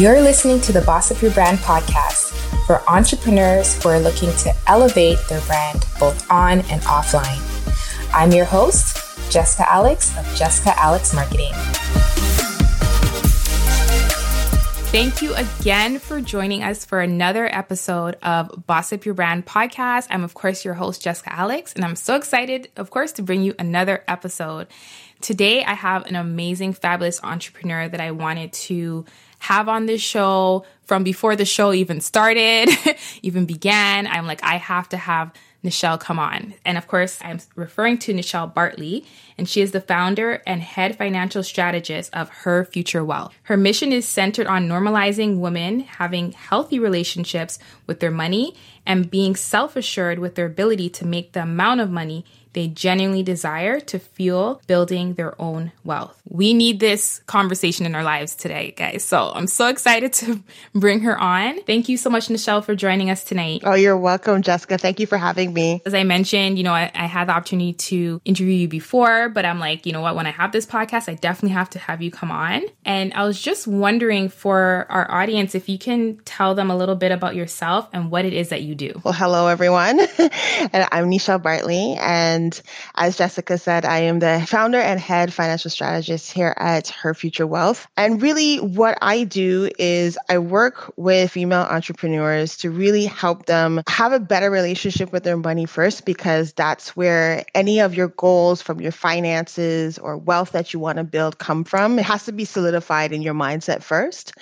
You're listening to the Boss Up Your Brand podcast for entrepreneurs who are looking to elevate their brand both on and offline. I'm your host, Jessica Alex of Jessica Alex Marketing. Thank you again for joining us for another episode of Boss Up Your Brand podcast. I'm, of course, your host, Jessica Alex, and I'm so excited, of course, to bring you another episode. Today, I have an amazing, fabulous entrepreneur that I wanted to have on this show from before the show even started, even began. I'm like, I have to have Nechelle come on. And of course, I'm referring to Nechelle Bartley, and she is the founder and head financial strategist of Her Future Wealth. Her mission is centered on normalizing women having healthy relationships with their money and being self assured with their ability to make the amount of money they genuinely desire to fuel building their own wealth. We need this conversation in our lives today, guys. So I'm so excited to bring her on. Thank you so much, Nechelle, for joining us tonight. Oh, you're welcome, Jessica. Thank you for having me. As I mentioned, you know, I, I had the opportunity to interview you before, but I'm like, you know what, when I have this podcast, I definitely have to have you come on. And I was just wondering for our audience if you can tell them a little bit about yourself and what it is that you do. Well, hello, everyone. and I'm Nechelle Bartley. And and as Jessica said, I am the founder and head financial strategist here at Her Future Wealth. And really, what I do is I work with female entrepreneurs to really help them have a better relationship with their money first, because that's where any of your goals from your finances or wealth that you want to build come from. It has to be solidified in your mindset first.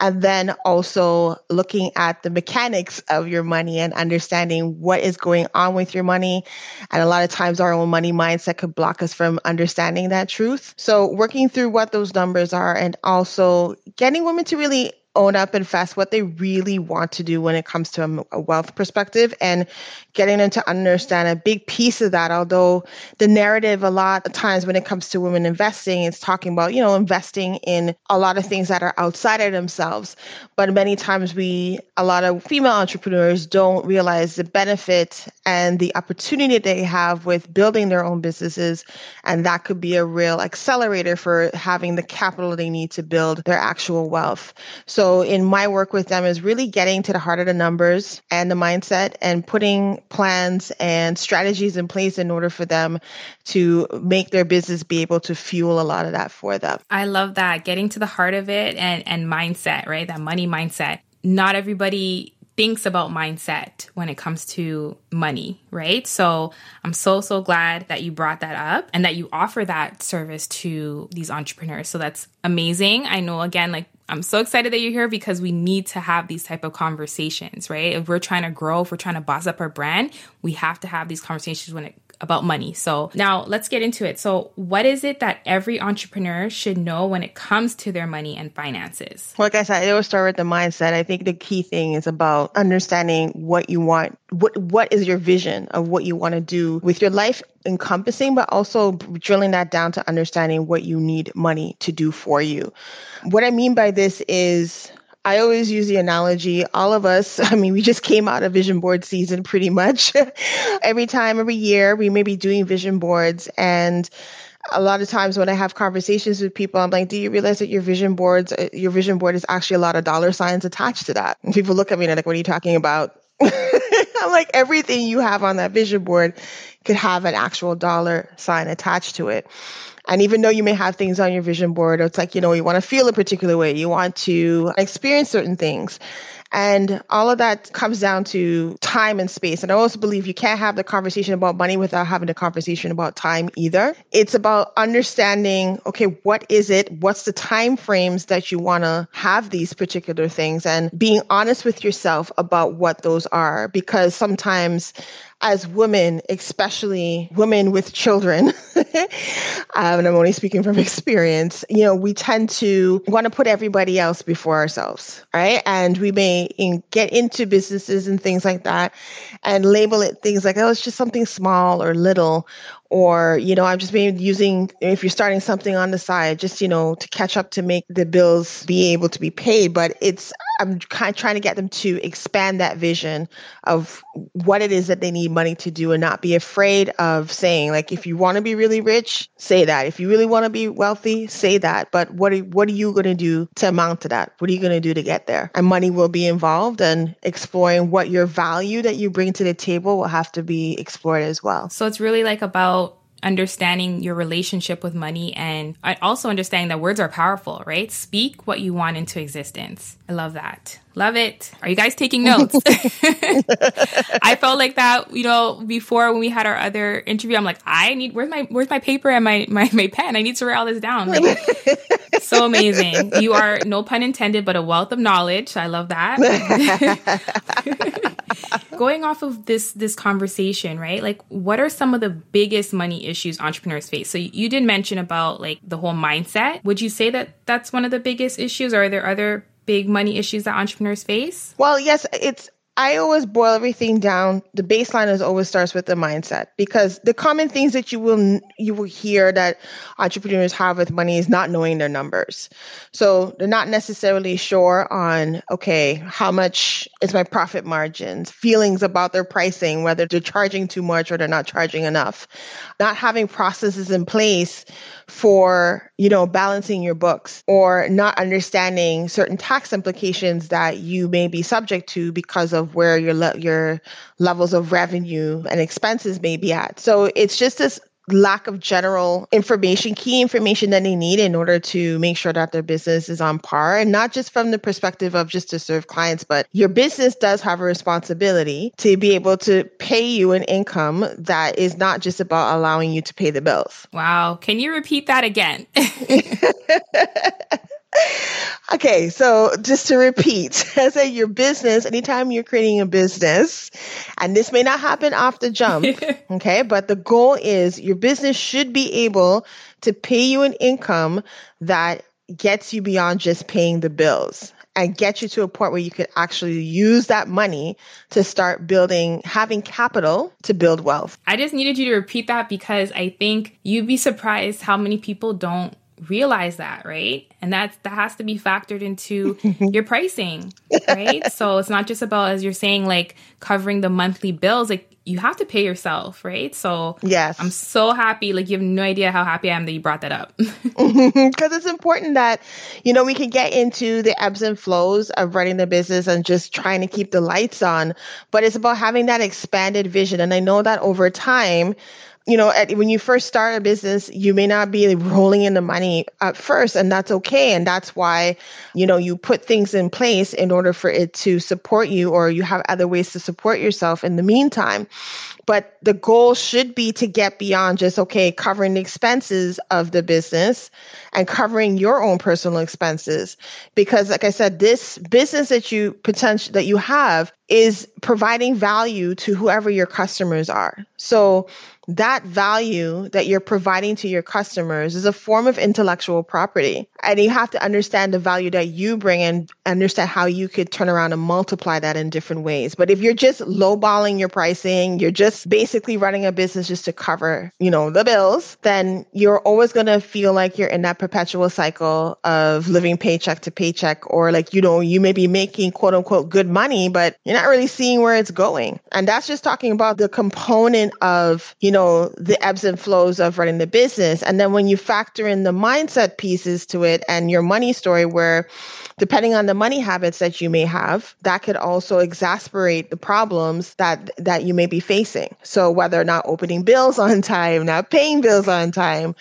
And then also looking at the mechanics of your money and understanding what is going on with your money. And a lot of times, times our own money mindset could block us from understanding that truth. So working through what those numbers are and also getting women to really own up and fast what they really want to do when it comes to a, wealth perspective and getting them to understand a big piece of that. Although the narrative, a lot of times when it comes to women investing, it's talking about, you know, investing in a lot of things that are outside of themselves. But many times we, a lot of female entrepreneurs don't realize the benefit and the opportunity they have with building their own businesses. And that could be a real accelerator for having the capital they need to build their actual wealth. So so in my work with them is really getting to the heart of the numbers and the mindset and putting plans and strategies in place in order for them to make their business be able to fuel a lot of that for them. I love that getting to the heart of it and and mindset, right? That money mindset. Not everybody thinks about mindset when it comes to money, right? So I'm so, so glad that you brought that up and that you offer that service to these entrepreneurs. So that's amazing. I know, again, like I'm so excited that you're here because we need to have these type of conversations, right? If we're trying to grow, if we're trying to boss up our brand, we have to have these conversations when it about money. So now let's get into it. So what is it that every entrepreneur should know when it comes to their money and finances? Like I said, it will start with the mindset. I think the key thing is about understanding what you want. What what is your vision of what you want to do with your life encompassing, but also drilling that down to understanding what you need money to do for you. What I mean by this is I always use the analogy, all of us, I mean, we just came out of vision board season pretty much. every time, every year, we may be doing vision boards. And a lot of times when I have conversations with people, I'm like, do you realize that your vision boards, uh, your vision board is actually a lot of dollar signs attached to that? And people look at me and they're like, what are you talking about? I'm like, everything you have on that vision board could have an actual dollar sign attached to it. And even though you may have things on your vision board, or it's like, you know, you want to feel a particular way, you want to experience certain things. And all of that comes down to time and space. And I also believe you can't have the conversation about money without having the conversation about time either. It's about understanding, okay, what is it? What's the time frames that you want to have these particular things and being honest with yourself about what those are. Because sometimes as women, especially women with children, um, and I'm only speaking from experience, you know, we tend to want to put everybody else before ourselves, right? And we may in, get into businesses and things like that and label it things like, oh, it's just something small or little, or, you know, I'm just maybe using, if you're starting something on the side, just, you know, to catch up to make the bills be able to be paid. But it's, I'm kind of trying to get them to expand that vision of what it is that they need money to do and not be afraid of saying, like, if you want to be really rich, say that. If you really want to be wealthy, say that. But what are, what are you going to do to amount to that? What are you going to do to get there? And money will be involved and exploring what your value that you bring to the table will have to be explored as well. So it's really like about understanding your relationship with money and also understanding that words are powerful, right? Speak what you want into existence. I love that. Love it. Are you guys taking notes? I felt like that, you know, before when we had our other interview, I'm like, I need, where's my, where's my paper and my, my, my pen? I need to write all this down. Like, so amazing. You are, no pun intended, but a wealth of knowledge. I love that. Going off of this, this conversation, right? Like, what are some of the biggest money issues entrepreneurs face? So you did mention about like the whole mindset. Would you say that that's one of the biggest issues or are there other big money issues that entrepreneurs face? Well, yes, it's I always boil everything down. The baseline is always starts with the mindset because the common things that you will you will hear that entrepreneurs have with money is not knowing their numbers. So they're not necessarily sure on okay, how much is my profit margins, feelings about their pricing, whether they're charging too much or they're not charging enough. Not having processes in place for, you know, balancing your books or not understanding certain tax implications that you may be subject to because of where your le- your levels of revenue and expenses may be at. So it's just this lack of general information, key information that they need in order to make sure that their business is on par. And not just from the perspective of just to serve clients, but your business does have a responsibility to be able to pay you an income that is not just about allowing you to pay the bills. Wow. Can you repeat that again? okay, so just to repeat, as a your business, anytime you're creating a business, and this may not happen off the jump, okay, but the goal is your business should be able to pay you an income that gets you beyond just paying the bills and get you to a point where you could actually use that money to start building, having capital to build wealth. I just needed you to repeat that because I think you'd be surprised how many people don't realize that, right? And that's that has to be factored into your pricing, right? so it's not just about as you're saying like covering the monthly bills, like you have to pay yourself, right? So yes, I'm so happy. Like you have no idea how happy I am that you brought that up. Because it's important that you know we can get into the ebbs and flows of running the business and just trying to keep the lights on, but it's about having that expanded vision. And I know that over time you know, at, when you first start a business, you may not be rolling in the money at first, and that's okay. And that's why, you know, you put things in place in order for it to support you, or you have other ways to support yourself in the meantime. But the goal should be to get beyond just, okay, covering the expenses of the business and covering your own personal expenses. Because like I said, this business that you potential that you have is providing value to whoever your customers are. So that value that you're providing to your customers is a form of intellectual property. And you have to understand the value that you bring and understand how you could turn around and multiply that in different ways. But if you're just lowballing your pricing, you're just basically running a business just to cover, you know, the bills, then you're always going to feel like you're in that perpetual cycle of living paycheck to paycheck or like, you know, you may be making quote unquote good money, but you're not really seeing where it's going. And that's just talking about the component of, you know, the ebbs and flows of running the business. And then when you factor in the mindset pieces to it and your money story, where depending on the money habits that you may have, that could also exasperate the problems that that you may be facing. So whether or not opening bills on time, not paying bills on time,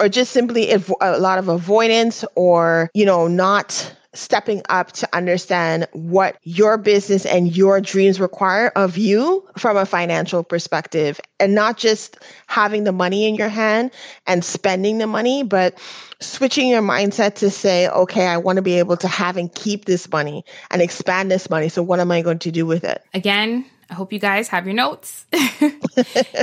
or just simply a lot of avoidance or, you know, not stepping up to understand what your business and your dreams require of you from a financial perspective and not just having the money in your hand and spending the money, but switching your mindset to say, okay, I want to be able to have and keep this money and expand this money. So what am I going to do with it? Again, I hope you guys have your notes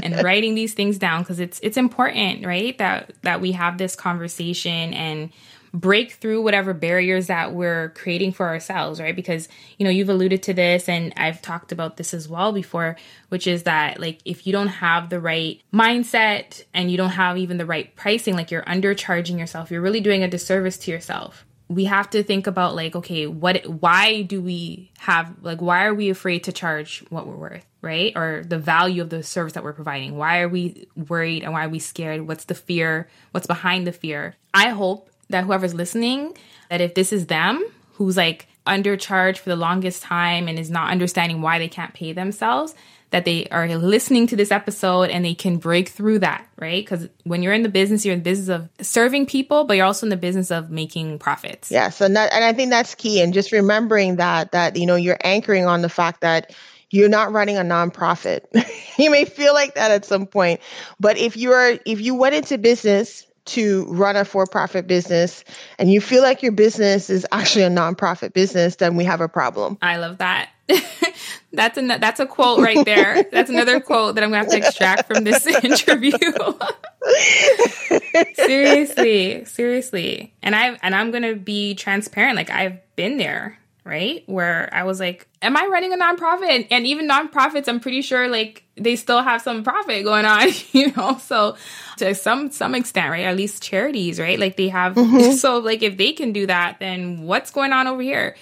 and writing these things down because it's it's important, right? That that we have this conversation and break through whatever barriers that we're creating for ourselves, right? Because, you know, you've alluded to this and I've talked about this as well before, which is that like if you don't have the right mindset and you don't have even the right pricing, like you're undercharging yourself, you're really doing a disservice to yourself. We have to think about like, okay, what, why do we have, like, why are we afraid to charge what we're worth, right? Or the value of the service that we're providing? Why are we worried and why are we scared? What's the fear? What's behind the fear? I hope that whoever's listening, that if this is them who's like undercharged for the longest time and is not understanding why they can't pay themselves, that they are listening to this episode and they can break through that, right? Because when you're in the business, you're in the business of serving people, but you're also in the business of making profits. Yeah. that, and I think that's key. And just remembering that that you know you're anchoring on the fact that you're not running a nonprofit. you may feel like that at some point, but if you're if you went into business to run a for-profit business and you feel like your business is actually a nonprofit business, then we have a problem. I love that. that's a that's a quote right there. That's another quote that I'm gonna have to extract from this interview. seriously, seriously, and I and I'm gonna be transparent. Like I've been there right? Where I was like, am I running a nonprofit? And even nonprofits, I'm pretty sure like they still have some profit going on, you know? So to some some extent, right? At least charities, right? Like they have mm-hmm. so like if they can do that, then what's going on over here?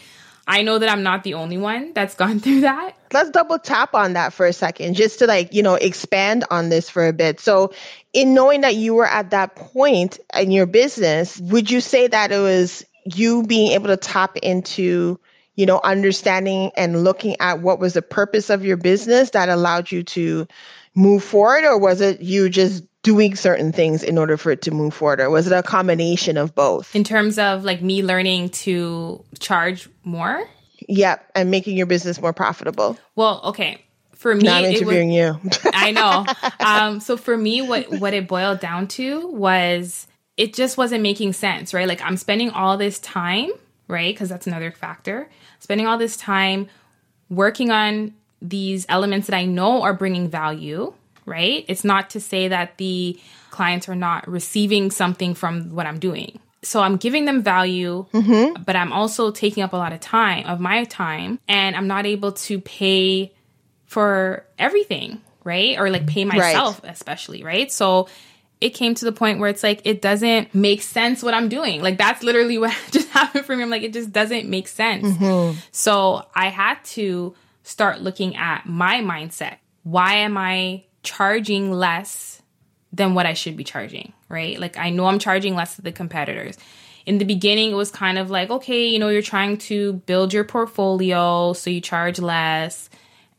I know that I'm not the only one that's gone through that. Let's double tap on that for a second, just to like, you know, expand on this for a bit. So, in knowing that you were at that point in your business, would you say that it was you being able to tap into you know, understanding and looking at what was the purpose of your business that allowed you to move forward? Or was it you just doing certain things in order for it to move forward? Or was it a combination of both? In terms of like me learning to charge more? Yep. And making your business more profitable. Well, okay. For me, not interviewing was, you. I know. Um, so for me, what what it boiled down to was it just wasn't making sense, right? Like I'm spending all this time, right? Because that's another factor spending all this time working on these elements that I know are bringing value, right? It's not to say that the clients are not receiving something from what I'm doing. So I'm giving them value, mm-hmm. but I'm also taking up a lot of time, of my time, and I'm not able to pay for everything, right? Or like pay myself, right. especially, right? So it came to the point where it's like it doesn't make sense what I'm doing. Like that's literally what just happened for me. I'm like it just doesn't make sense. Mm-hmm. So I had to start looking at my mindset. Why am I charging less than what I should be charging, right? Like I know I'm charging less than the competitors. In the beginning it was kind of like, okay, you know, you're trying to build your portfolio, so you charge less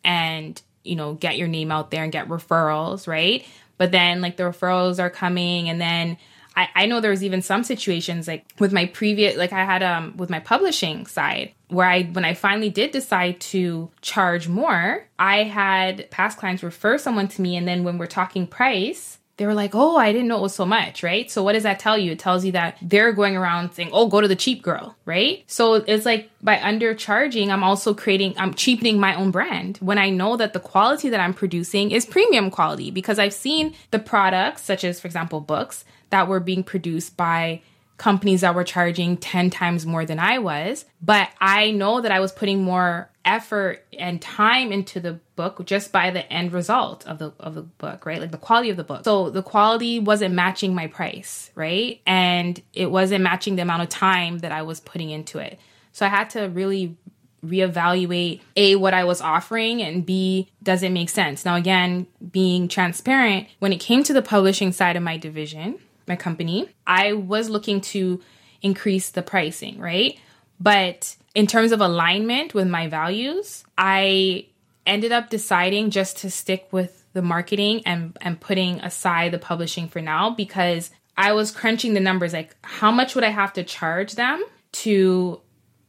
and, you know, get your name out there and get referrals, right? But then like the referrals are coming and then I, I know there was even some situations like with my previous like I had um with my publishing side where I when I finally did decide to charge more, I had past clients refer someone to me and then when we're talking price, they were like, oh, I didn't know it was so much, right? So what does that tell you? It tells you that they're going around saying, oh, go to the cheap girl, right? So it's like by undercharging, I'm also creating, I'm cheapening my own brand when I know that the quality that I'm producing is premium quality because I've seen the products, such as, for example, books that were being produced by companies that were charging 10 times more than I was. But I know that I was putting more effort and time into the book just by the end result of the of the book, right? Like the quality of the book. So the quality wasn't matching my price, right? And it wasn't matching the amount of time that I was putting into it. So I had to really reevaluate a what I was offering and b does it make sense. Now again, being transparent, when it came to the publishing side of my division, my company, I was looking to increase the pricing, right? But in terms of alignment with my values, I ended up deciding just to stick with the marketing and and putting aside the publishing for now because I was crunching the numbers like how much would I have to charge them to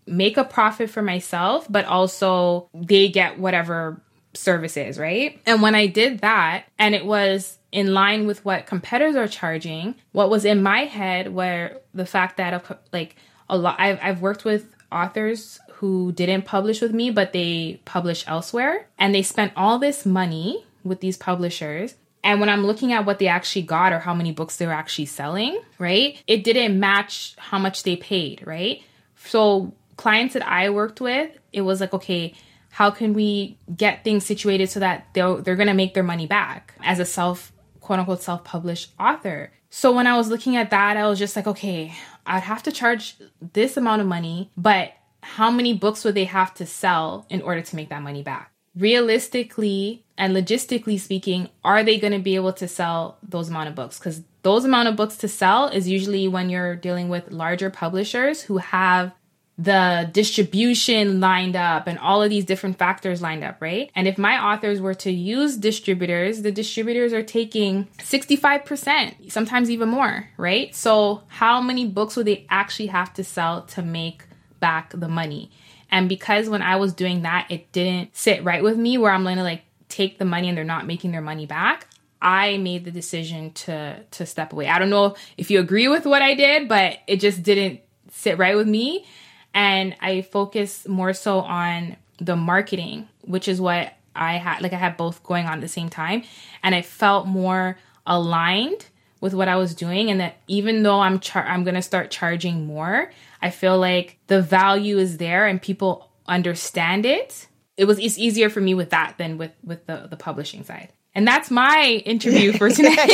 make a profit for myself but also they get whatever services, right? And when I did that and it was in line with what competitors are charging, what was in my head where the fact that like a lot I've I've worked with authors who didn't publish with me but they publish elsewhere and they spent all this money with these publishers And when I'm looking at what they actually got or how many books they were actually selling, right? It didn't match how much they paid, right? So clients that I worked with, it was like, okay, how can we get things situated so that they're, they're going to make their money back as a self, quote unquote, self published author? So when I was looking at that, I was just like, okay, I'd have to charge this amount of money, but how many books would they have to sell in order to make that money back? Realistically and logistically speaking, are they going to be able to sell those amount of books? Because those amount of books to sell is usually when you're dealing with larger publishers who have the distribution lined up and all of these different factors lined up, right? And if my authors were to use distributors, the distributors are taking 65%, sometimes even more, right? So, how many books would they actually have to sell to make back the money? And because when I was doing that, it didn't sit right with me where I'm going to like take the money and they're not making their money back. I made the decision to to step away. I don't know if you agree with what I did, but it just didn't sit right with me and I focus more so on the marketing, which is what I had like I had both going on at the same time and I felt more aligned with what I was doing and that even though I'm char- I'm going to start charging more, I feel like the value is there and people understand it. It was it's easier for me with that than with with the the publishing side. And that's my interview for tonight.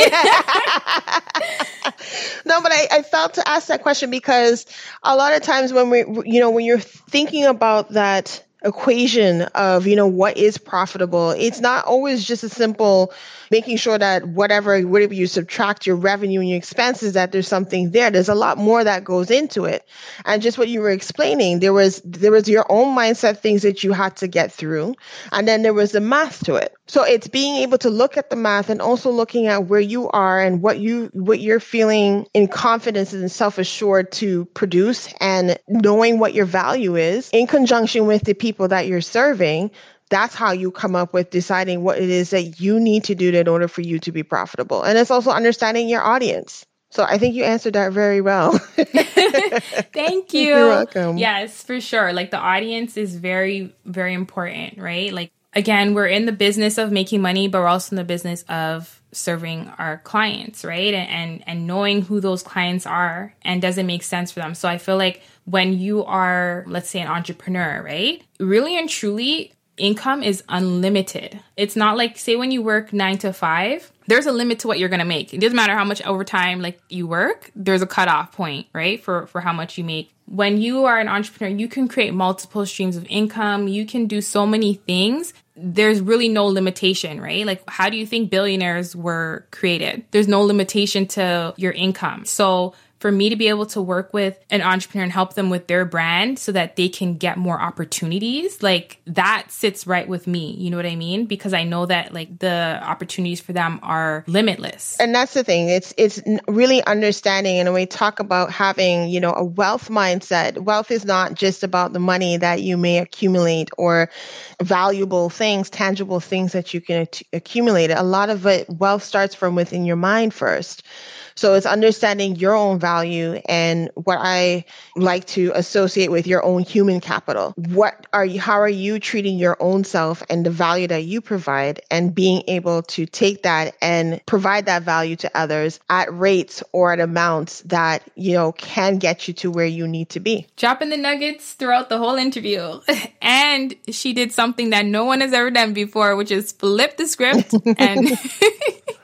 no, but I, I felt to ask that question because a lot of times when we, you know, when you're thinking about that equation of, you know, what is profitable, it's not always just a simple making sure that whatever, whatever you subtract your revenue and your expenses, that there's something there. There's a lot more that goes into it. And just what you were explaining, there was, there was your own mindset things that you had to get through. And then there was the math to it. So it's being able to look at the math and also looking at where you are and what you, what you're feeling in confidence and self-assured to produce and knowing what your value is in conjunction with the people that you're serving that's how you come up with deciding what it is that you need to do in order for you to be profitable. And it's also understanding your audience. So I think you answered that very well. Thank you. You're welcome. Yes, for sure. Like the audience is very, very important, right? Like again, we're in the business of making money, but we're also in the business of serving our clients, right? And, and and knowing who those clients are and does it make sense for them. So I feel like when you are, let's say, an entrepreneur, right? Really and truly, income is unlimited. It's not like say when you work 9 to 5, there's a limit to what you're to make. It doesn't matter how much overtime like you work, there's a cutoff point, right? For for how much you make. When you are an entrepreneur, you can create multiple streams of income. You can do so many things. There's really no limitation, right? Like how do you think billionaires were created? There's no limitation to your income. So for me to be able to work with an entrepreneur and help them with their brand so that they can get more opportunities, like that sits right with me. You know what I mean? Because I know that like the opportunities for them are limitless. And that's the thing. It's it's really understanding and we talk about having, you know, a wealth mindset, wealth is not just about the money that you may accumulate or valuable things, tangible things that you can accumulate. A lot of it wealth starts from within your mind first. So it's understanding your own value and what I like to associate with your own human capital. What are you, how are you treating your own self and the value that you provide and being able to take that and provide that value to others at rates or at amounts that, you know, can get you to where you need to be. Dropping the nuggets throughout the whole interview. and she did something that no one has ever done before, which is flip the script and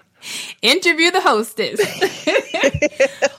interview the hostess.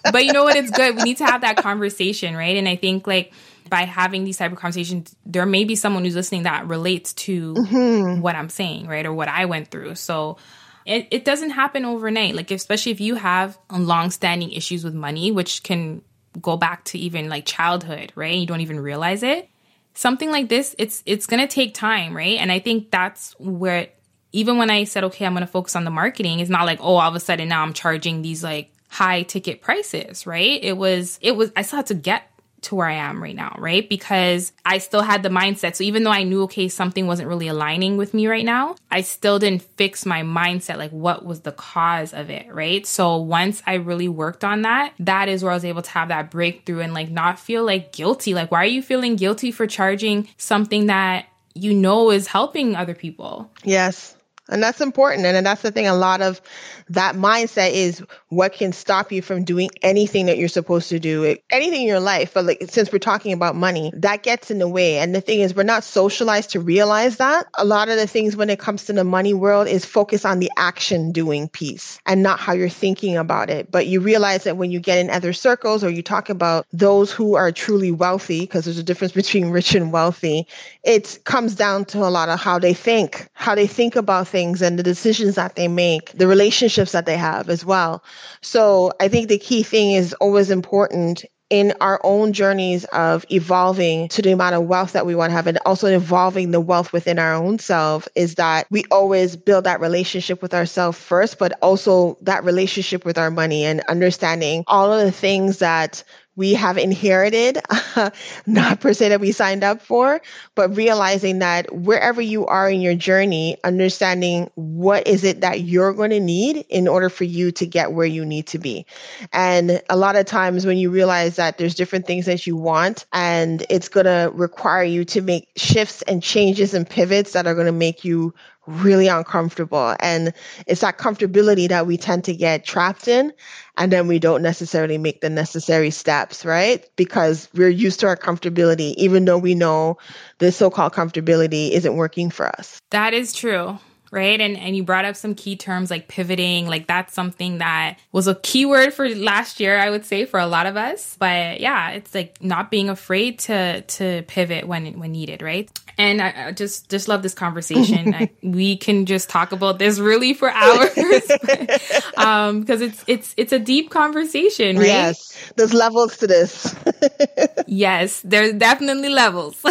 but you know what? It's good. We need to have that conversation, right? And I think like by having these type of conversations, there may be someone who's listening that relates to mm-hmm. what I'm saying, right? Or what I went through. So it, it doesn't happen overnight. Like, especially if you have long-standing issues with money, which can go back to even like childhood, right? You don't even realize it. Something like this, it's it's gonna take time, right? And I think that's where even when I said, okay, I'm going to focus on the marketing, it's not like, oh, all of a sudden now I'm charging these like high ticket prices, right? It was, it was, I still had to get to where I am right now, right? Because I still had the mindset. So even though I knew, okay, something wasn't really aligning with me right now, I still didn't fix my mindset. Like, what was the cause of it, right? So once I really worked on that, that is where I was able to have that breakthrough and like not feel like guilty. Like, why are you feeling guilty for charging something that you know is helping other people? Yes. And that's important. And and that's the thing. A lot of that mindset is what can stop you from doing anything that you're supposed to do, anything in your life. But like, since we're talking about money, that gets in the way. And the thing is, we're not socialized to realize that. A lot of the things when it comes to the money world is focus on the action doing piece and not how you're thinking about it. But you realize that when you get in other circles or you talk about those who are truly wealthy, because there's a difference between rich and wealthy, it comes down to a lot of how they think, how they think about things and the decisions that they make, the relationships that they have as well. So I think the key thing is always important in our own journeys of evolving to the amount of wealth that we want to have and also evolving the wealth within our own self is that we always build that relationship with ourselves first, but also that relationship with our money and understanding all of the things that we have inherited, not per se that we signed up for, but realizing that wherever you are in your journey, understanding what is it that you're going to need in order for you to get where you need to be. And a lot of times when you realize that there's different things that you want and it's going to require you to make shifts and changes and pivots that are going to make you really uncomfortable. And it's that comfortability that we tend to get trapped in. And then we don't necessarily make the necessary steps, right? Because we're used to our comfortability, even though we know the so called comfortability isn't working for us. That is true right? And and you brought up some key terms like pivoting, like that's something that was a keyword for last year, I would say, for a lot of us. But yeah, it's like not being afraid to to pivot when when needed, right? And I, I just just love this conversation. I, we can just talk about this really for hours, but, um, because it's it's it's a deep conversation, right? Yes, there's levels to this. yes, there's definitely levels.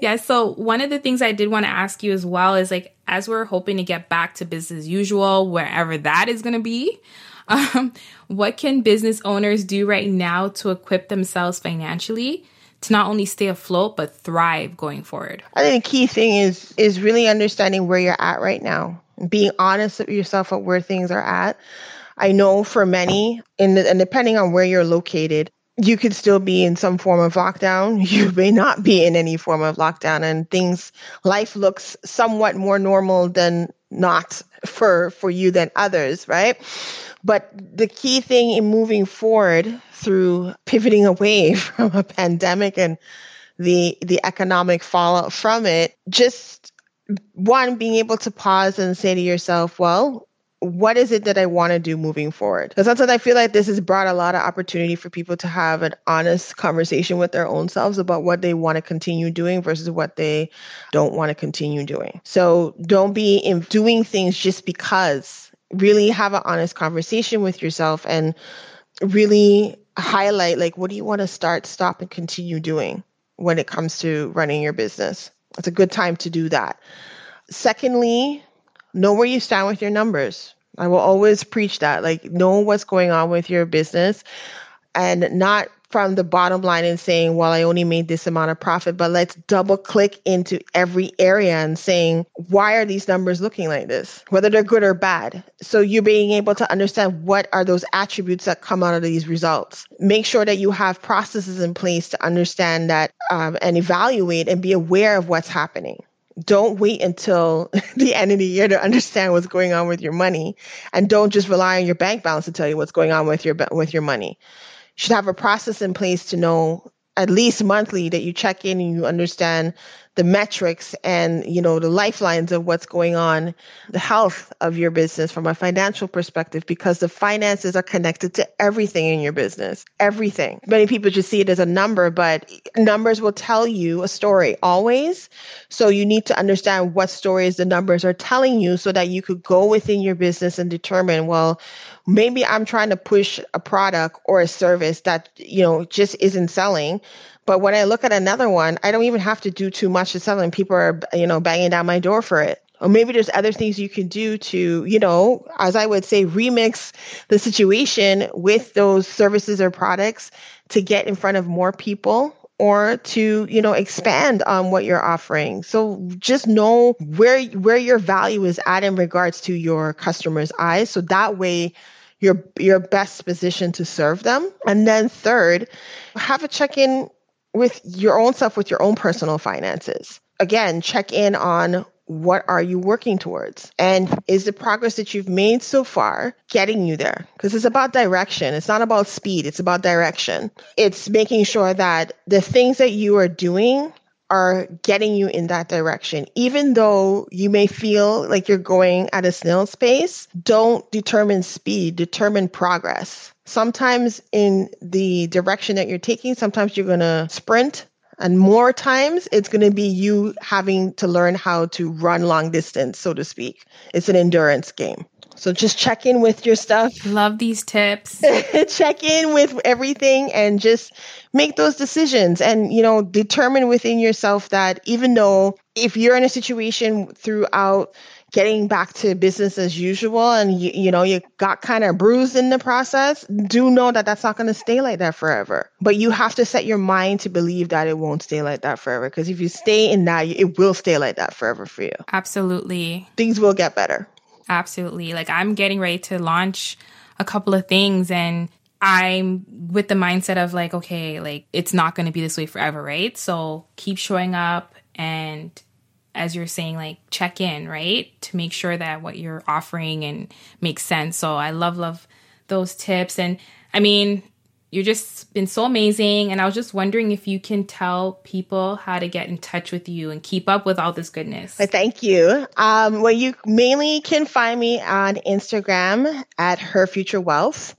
yeah. So one of the things I did want to ask you as well is like as we're hoping to get back to business as usual, wherever that is going to be, um, what can business owners do right now to equip themselves financially to not only stay afloat but thrive going forward? I think the key thing is is really understanding where you're at right now, being honest with yourself of where things are at. I know for many, the, and depending on where you're located, you could still be in some form of lockdown. You may not be in any form of lockdown, and things, life looks somewhat more normal than not for for you than others, right? But the key thing in moving forward through pivoting away from a pandemic and the the economic fallout from it, just one being able to pause and say to yourself, well, what is it that I want to do moving forward? Because sometimes I feel like this has brought a lot of opportunity for people to have an honest conversation with their own selves about what they want to continue doing versus what they don't want to continue doing. So don't be in doing things just because. Really have an honest conversation with yourself and really highlight like what do you want to start, stop, and continue doing when it comes to running your business. It's a good time to do that. Secondly, know where you stand with your numbers. I will always preach that. Like, know what's going on with your business and not from the bottom line and saying, well, I only made this amount of profit, but let's double click into every area and saying, why are these numbers looking like this? Whether they're good or bad. So you're being able to understand what are those attributes that come out of these results. Make sure that you have processes in place to understand that um, and evaluate and be aware of what's happening don't wait until the end of the year to understand what's going on with your money and don't just rely on your bank balance to tell you what's going on with your with your money. You should have a process in place to know at least monthly that you check in and you understand the metrics and you know the lifelines of what's going on the health of your business from a financial perspective because the finances are connected to everything in your business everything. Many people just see it as a number but numbers will tell you a story always. So you need to understand what stories the numbers are telling you so that you could go within your business and determine well maybe i'm trying to push a product or a service that you know just isn't selling but when I look at another one, I don't even have to do too much to sell and people are, you know, banging down my door for it. Or maybe there's other things you can do to, you know, as I would say, remix the situation with those services or products to get in front of more people or to you know expand on what you're offering. So just know where where your value is at in regards to your customers eyes. So that way you're you're best positioned to serve them. And then third have a check-in with your own stuff with your own personal finances. Again, check in on what are you working towards? And is the progress that you've made so far getting you there? Because it's about direction. It's not about speed. It's about direction. It's making sure that the things that you are doing are getting you in that direction. Even though you may feel like you're going at a snail's pace, don't determine speed, determine progress. Sometimes in the direction that you're taking, sometimes you're going to sprint. And more times, it's going to be you having to learn how to run long distance, so to speak. It's an endurance game. So just check in with your stuff. Love these tips. check in with everything and just make those decisions and, you know, determine within yourself that even though if you're in a situation throughout getting back to business as usual and you, you know you got kind of bruised in the process do know that that's not going to stay like that forever but you have to set your mind to believe that it won't stay like that forever because if you stay in that it will stay like that forever for you absolutely things will get better Absolutely. Like I'm getting ready to launch a couple of things and I'm with the mindset of like, okay, like it's not going to be this way forever, right? So keep showing up and as you're saying, like check in, right? To make sure that what you're offering and makes sense. So I love, love those tips. And I mean, you've just been so amazing. And I was just wondering if you can tell people how to get in touch with you and keep up with all this goodness. Thank you. Um, well, you mainly can find me on Instagram at Her Future Wealth.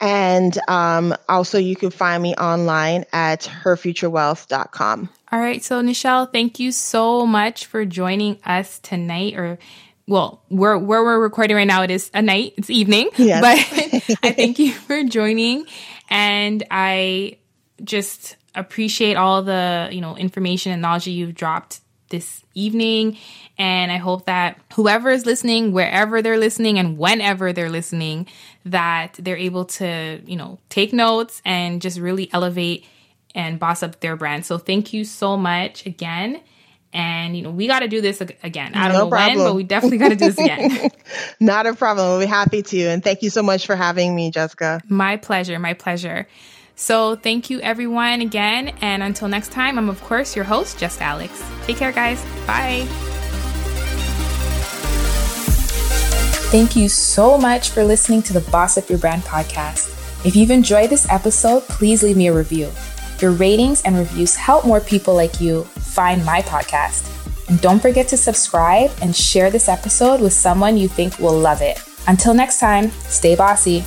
And um, also, you can find me online at herfuturewealth.com. All right. So, Nechelle, thank you so much for joining us tonight or well, where where we're recording right now, it is a night, it's evening. Yes. But I thank you for joining. And I just appreciate all the, you know, information and knowledge you've dropped this evening. And I hope that whoever is listening, wherever they're listening and whenever they're listening, that they're able to, you know, take notes and just really elevate and boss up their brand. So thank you so much again. And you know, we got to do this again. I don't no know problem. when, but we definitely got to do this again. Not a problem. We'll be happy to. And thank you so much for having me, Jessica. My pleasure. My pleasure. So thank you everyone again. And until next time, I'm of course your host, Just Alex. Take care, guys. Bye. Thank you so much for listening to the Boss Up Your Brand podcast. If you've enjoyed this episode, please leave me a review. Your ratings and reviews help more people like you find my podcast. And don't forget to subscribe and share this episode with someone you think will love it. Until next time, stay bossy.